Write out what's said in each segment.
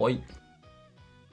はい。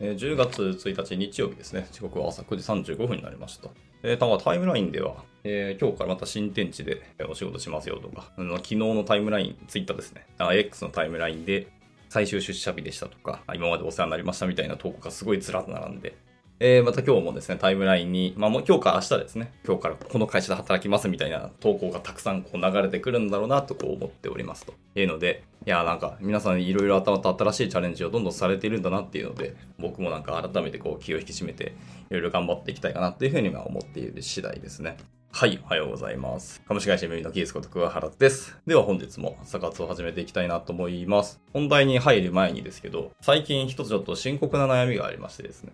えー10月1日日曜日ですね。時刻は朝9時35分になりました。えー、ただタイムラインでは、えー今日からまた新天地でお仕事しますよとか、あの昨日のタイムライン、ツイッターですね。あ X のタイムラインで最終出社日でしたとか、今までお世話になりましたみたいな投稿がすごいずらっと並んで、えーまた今日もですね、タイムラインに、まあもう今日から明日ですね、今日からこの会社で働きますみたいな投稿がたくさんこう流れてくるんだろうなとこう思っておりますというので、いやなんか皆さんいろいろ頭と新しいチャレンジをどんどんされているんだなっていうので、僕もなんか改めてこう気を引き締めていろいろ頑張っていきたいかなっていうふうには思っている次第ですね。はい、おはようございます。株式会社耳のキースこと桑原です。では本日も朝活を始めていきたいなと思います。本題に入る前にですけど、最近一つちょっと深刻な悩みがありましてですね。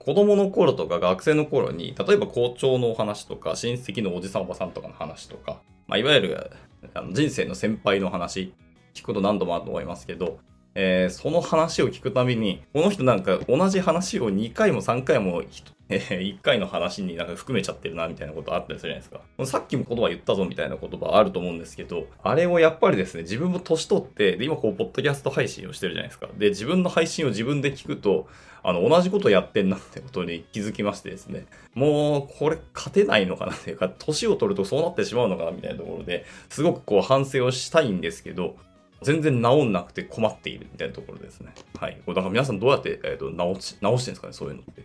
子供の頃とか学生の頃に、例えば校長のお話とか、親戚のおじさんおばさんとかの話とか、まあ、いわゆるあの人生の先輩の話、聞くこと何度もあると思いますけど、えーその話を聞くたびに、この人なんか同じ話を2回も3回も、1回の話になんか含めちゃってるなみたいなことあったりするじゃないですか。さっきも言葉言ったぞみたいな言葉あると思うんですけど、あれをやっぱりですね、自分も年取って、で、今こう、ポッドキャスト配信をしてるじゃないですか。で、自分の配信を自分で聞くと、あの、同じことやってんなってことに気づきましてですね、もう、これ勝てないのかなっていうか、年を取るとそうなってしまうのかなみたいなところで、すごくこう反省をしたいんですけど、全然治んなくて困っているみたいなところですね。はい。だから皆さんどうやって、えー、と直し直してるんですかね、そういうのって。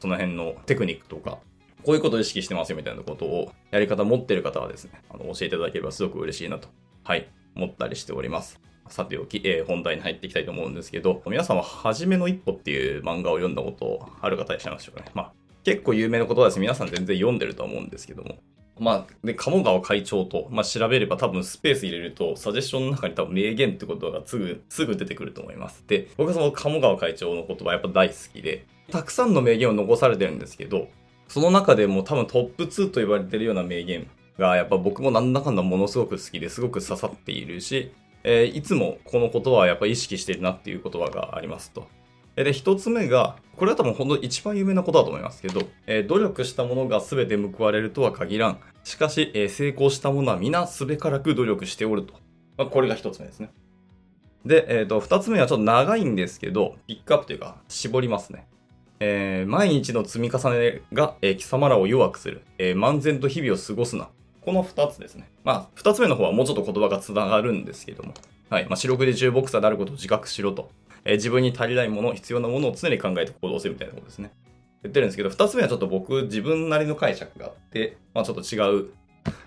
その辺のテクニックとか、こういうことを意識してますよみたいなことを、やり方持ってる方はですね、あの教えていただければすごく嬉しいなと、はい、思ったりしております。さておき、えー本題に入っていきたいと思うんですけど、皆さんは、はじめの一歩っていう漫画を読んだことある方いらっしゃいますでしょうかね。まあ、結構有名な言葉です。皆さん全然読んでると思うんですけども。まあ、で、鴨川会長と、まあ、調べれば多分スペース入れると、サジェスションの中に多分名言ってことがすぐ、すぐ出てくると思います。で、僕はその鴨川会長の言葉やっぱ大好きで、たくさんの名言を残されてるんですけど、その中でも多分トップ2と言われてるような名言が、やっぱ僕もなんだかんだものすごく好きですごく刺さっているし、えーいつもこの言葉はやっぱ意識してるなっていう言葉がありますと。で、一つ目が、これは多分本当一番有名なことだと思いますけど、えー努力したものが全て報われるとは限らん。しかし、えー成功したものは皆すべからく努力しておると。まあ、これが一つ目ですね。で、えっ、と、二つ目はちょっと長いんですけど、ピックアップというか、絞りますね。えー毎日の積み重ねが、えー貴様らを弱くする。えー漫然と日々を過ごすな。この二つですね。まあ、二つ目の方はもうちょっと言葉が繋がるんですけども。はい。まあ、四六で十ボクサーであることを自覚しろと。えー自分に足りないもの、必要なものを常に考えて行動するみたいなことですね。言ってるんですけど、二つ目はちょっと僕、自分なりの解釈があって、まあ、ちょっと違う、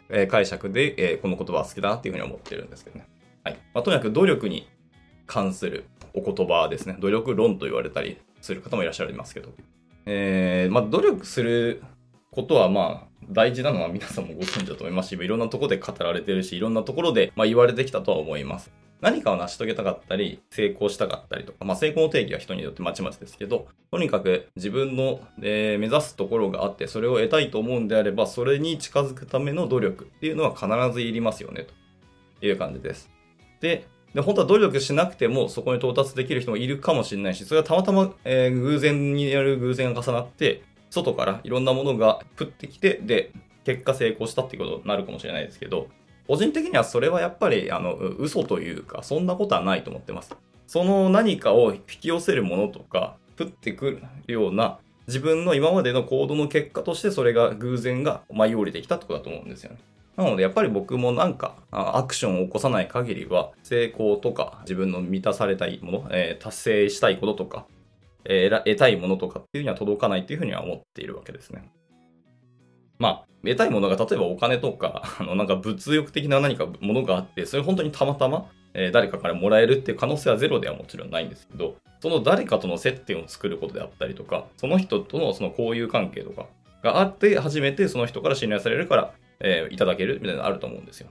えー解釈で、えーこの言葉は好きだなっていうふうに思ってるんですけどね。はい。まあ、とにかく努力に関するお言葉ですね。努力論と言われたりする方もいらっしゃいますけど。えーまあ、努力することはまあ大事なのは皆さんもご存知だと思いますし、いろんなところで語られてるし、いろんなところでま言われてきたとは思います。何かを成し遂げたかったり、成功したかったりとか、まあ成功の定義は人によってまちまちですけど、とにかく自分の、えー目指すところがあって、それを得たいと思うんであれば、それに近づくための努力っていうのは必ずいりますよね、という感じです。で、で、本当は努力しなくてもそこに到達できる人もいるかもしれないし、それはたまたま、えー偶然による偶然が重なって、外からいろんなものが降ってきて、で、結果成功したっていうことになるかもしれないですけど、個人的にはそれはやっぱり、あの、嘘というか、そんなことはないと思ってます。その何かを引き寄せるものとか、降ってくるような、自分の今までの行動の結果として、それが偶然が舞い降りてきたってことだと思うんですよね。なので、やっぱり僕もなんか、アクションを起こさない限りは、成功とか、自分の満たされたいもの、えー達成したいこととか、えー得たいものとかっていうには届かないっていうふうには思っているわけですね。まあ、得たいものが例えばお金とか、あの、なんか物欲的な何かものがあって、それ本当にたまたま、えー誰かからもらえるっていう可能性はゼロではもちろんないんですけど、その誰かとの接点を作ることであったりとか、その人とのその交友関係とかがあって、初めてその人から信頼されるから、えーいただけるみたいなのあると思うんですよ。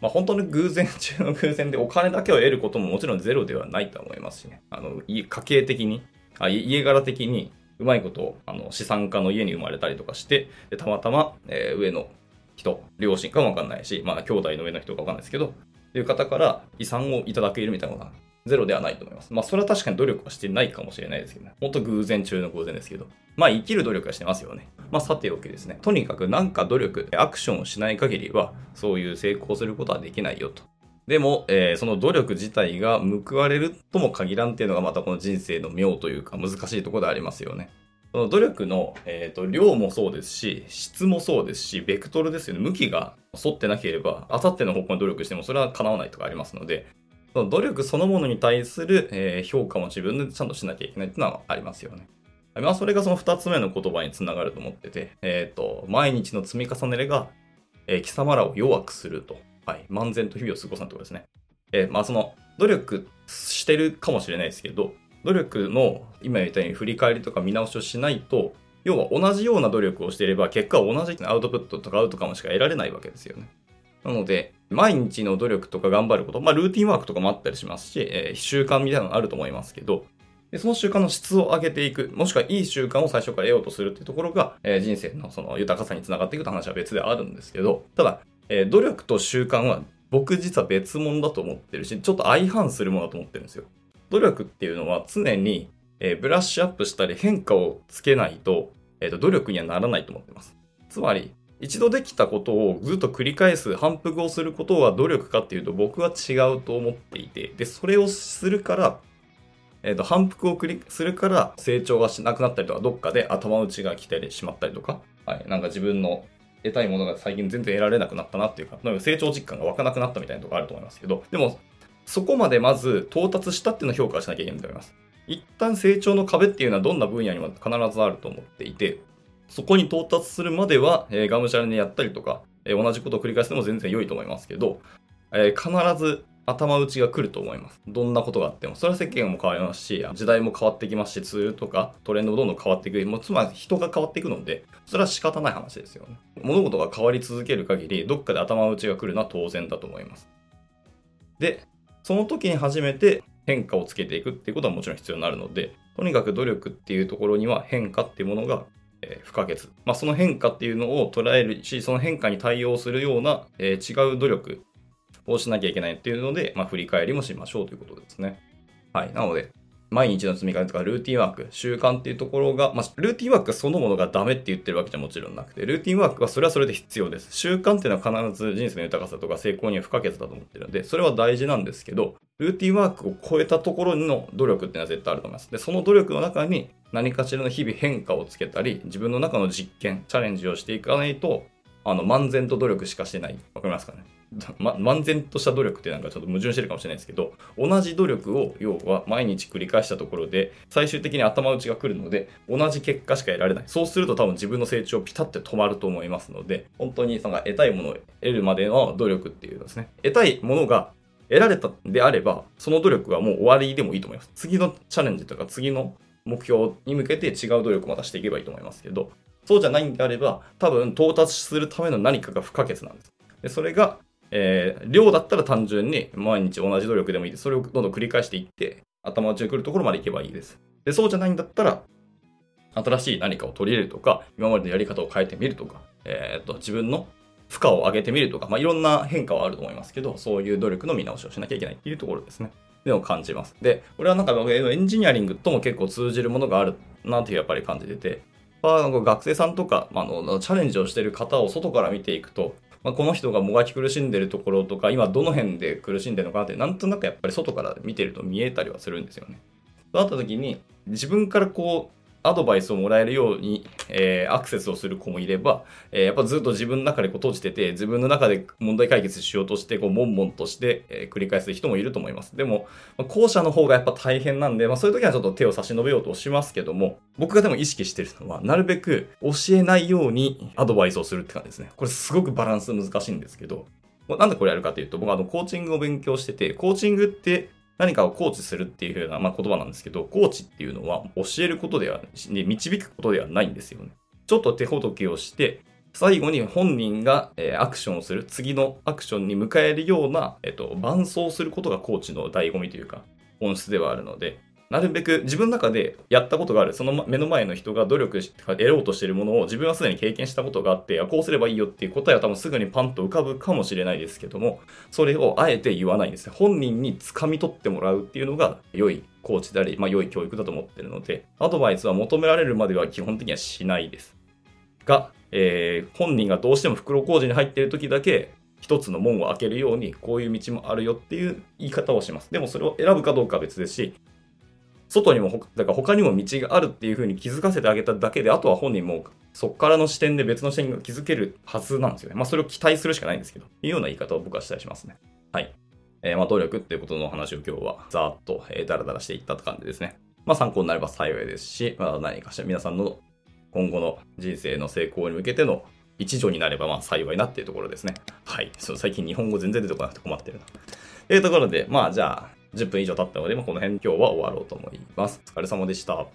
まあ、本当に偶然中の偶然でお金だけを得ることももちろんゼロではないと思いますしね。あの、家計的に、あ家柄的に、うまいこと、あの、資産家の家に生まれたりとかして、でたまたま、えー上の人、両親かもわかんないし、まあ、兄弟の上の人かわかんないですけど、っていう方から遺産をいただけるみたいなことはゼロではないと思います。まあ、それは確かに努力はしてないかもしれないですけどね。本当偶然中の偶然ですけど。まあ、生きる努力はしてますよね。まあ、さておきですね。とにかくなんか努力、アクションをしない限りは、そういう成功することはできないよとでも、えーその努力自体が報われるとも限らんっていうのがまたこの人生の妙というか難しいところでありますよね。その努力の、えーと量もそうですし、質もそうですし、ベクトルですよね。向きが沿ってなければ、あさっての方向に努力してもそれは叶わないとかありますので、その努力そのものに対する、えー評価も自分でちゃんとしなきゃいけないっていうのはありますよね。まあ、それがその二つ目の言葉につながると思ってて、えっ、と、毎日の積み重ねが、えー貴様らを弱くすると。はい。漫然と日々を過ごすなってことですね。えーまあその、努力してるかもしれないですけど、努力の今言ったように振り返りとか見直しをしないと、要は同じような努力をしていれば結果は同じアウトプットとかアウトカムしか得られないわけですよね。なので、毎日の努力とか頑張ること、まあルーティンワークとかもあったりしますし、えー習慣みたいなのあると思いますけど、でその習慣の質を上げていく、もしくはいい習慣を最初から得ようとするっていうところが、えー人生のその豊かさにつながっていくと話は別であるんですけど、ただ、えー努力と習慣は僕実は別物だと思ってるし、ちょっと相反するものだと思ってるんですよ。努力っていうのは常に、えーブラッシュアップしたり変化をつけないと、えーと努力にはならないと思ってます。つまり、一度できたことをずっと繰り返す、反復をすることは努力かっていうと僕は違うと思っていて、で、それをするから、えっ、と、反復を繰りするから成長がしなくなったりとか、どっかで頭打ちが来てしまったりとか、はい、なんか自分の得たいものが最近全然得られなくなったなっていうか、なんか成長実感が湧かなくなったみたいなところあると思いますけど、でも、そこまでまず到達したっていうのを評価しなきゃいけないと思います。一旦成長の壁っていうのはどんな分野にも必ずあると思っていて、そこに到達するまでは、えーがむしゃらにやったりとか、えー同じことを繰り返すのも全然良いと思いますけど、えー必ず頭打ちが来ると思います。どんなことがあっても。それは世間も変わりますし、時代も変わってきますし、ツールとかトレンドもどんどん変わっていく。もうつまり人が変わっていくので、それは仕方ない話ですよね。物事が変わり続ける限り、どっかで頭打ちが来るのは当然だと思います。で、その時に初めて変化をつけていくっていうことはもちろん必要になるので、とにかく努力っていうところには変化っていうものが不可欠。まあ、その変化っていうのを捉えるし、その変化に対応するような、えー違う努力をしなきゃいけないっていうので、まあ、振り返りもしましょうということですね。はい。なので、毎日の積み重ねとかルーティンワーク、習慣っていうところが、まあ、ルーティンワークそのものがダメって言ってるわけじゃもちろんなくて、ルーティンワークはそれはそれで必要です。習慣っていうのは必ず人生の豊かさとか成功には不可欠だと思ってるので、それは大事なんですけど、ルーティンワークを超えたところの努力っていうのは絶対あると思います。で、その努力の中に何かしらの日々変化をつけたり、自分の中の実験、チャレンジをしていかないと、あの、漫然と努力しかしてない。わかりますかね？ま、漫然とした努力ってなんかちょっと矛盾してるかもしれないですけど、同じ努力を要は毎日繰り返したところで、最終的に頭打ちが来るので、同じ結果しか得られない。そうすると多分自分の成長ピタって止まると思いますので、本当にその得たいものを得るまでの努力っていうのですね、得たいものが得られたんであれば、その努力はもう終わりでもいいと思います。次のチャレンジとか次の目標に向けて違う努力をまたしていけばいいと思いますけど、そうじゃないんであれば、多分到達するための何かが不可欠なんです。でそれが、えー量だったら単純に毎日同じ努力でもいいです。それをどんどん繰り返していって、頭打ちが来るところまで行けばいいです。で、そうじゃないんだったら、新しい何かを取り入れるとか、今までのやり方を変えてみるとか、えーと、自分の負荷を上げてみるとか、まあ、いろんな変化はあると思いますけど、そういう努力の見直しをしなきゃいけないっていうところですね。でも感じます。で、これはなんかエンジニアリングとも結構通じるものがあるなっていうやっぱり感じてて、まあ、学生さんとか、まあ、あのチャレンジをしてる方を外から見ていくと、まあ、この人がもがき苦しんでるところとか、今どの辺で苦しんでるのかなって、なんとなくやっぱり外から見てると見えたりはするんですよね。そうなった時に、自分からこう、アドバイスをもらえるように、えーアクセスをする子もいれば、えーやっぱずっと自分の中でこう閉じてて、自分の中で問題解決しようとして、こう、悶々として、えー繰り返す人もいると思います。でも、まあ後者の方がやっぱ大変なんで、まあそういう時はちょっと手を差し伸べようとしますけども、僕がでも意識してるのは、なるべく教えないようにアドバイスをするって感じですね。これすごくバランス難しいんですけど、なんでこれやるかというと、僕はあの、コーチングを勉強してて、コーチングって何かをコーチするっていう風な、まあ、言葉なんですけど、コーチっていうのは教えることでは、ね導くことではないんですよね。ちょっと手ほどきをして、最後に本人が、えーアクションをする、次のアクションに迎えるような、えっと、伴走することがコーチの醍醐味というか、本質ではあるので、なるべく自分の中でやったことがある、その目の前の人が努力して得ようとしているものを自分はすでに経験したことがあって、こうすればいいよっていう答えは多分すぐにパンと浮かぶかもしれないですけども、それをあえて言わないんですね。本人に掴み取ってもらうっていうのが良いコーチであり、まあ良い教育だと思ってるので、アドバイスは求められるまでは基本的にはしないです。が、えー本人がどうしても袋小路に入っている時だけ、一つの門を開けるように、こういう道もあるよっていう言い方をします。でもそれを選ぶかどうかは別ですし、外にも、だから他にも道があるっていう風に気づかせてあげただけで、あとは本人もそこからの視点で別の視点が気づけるはずなんですよね。まあそれを期待するしかないんですけど、いうような言い方を僕はしたりしますね。はい。えー、まあ努力っていうことの話を今日はざーっと、えー、ダラダラしていったって感じですね。まあ参考になれば幸いですし、まあ何かしら皆さんの今後の人生の成功に向けての一助になればまあ幸いなっていうところですね。はい。そう最近日本語全然出てこなくて困ってるな。というところで、まあじゃあ、10分以上経ったので、まあ、この辺今日は終わろうと思います。お疲れ様でした。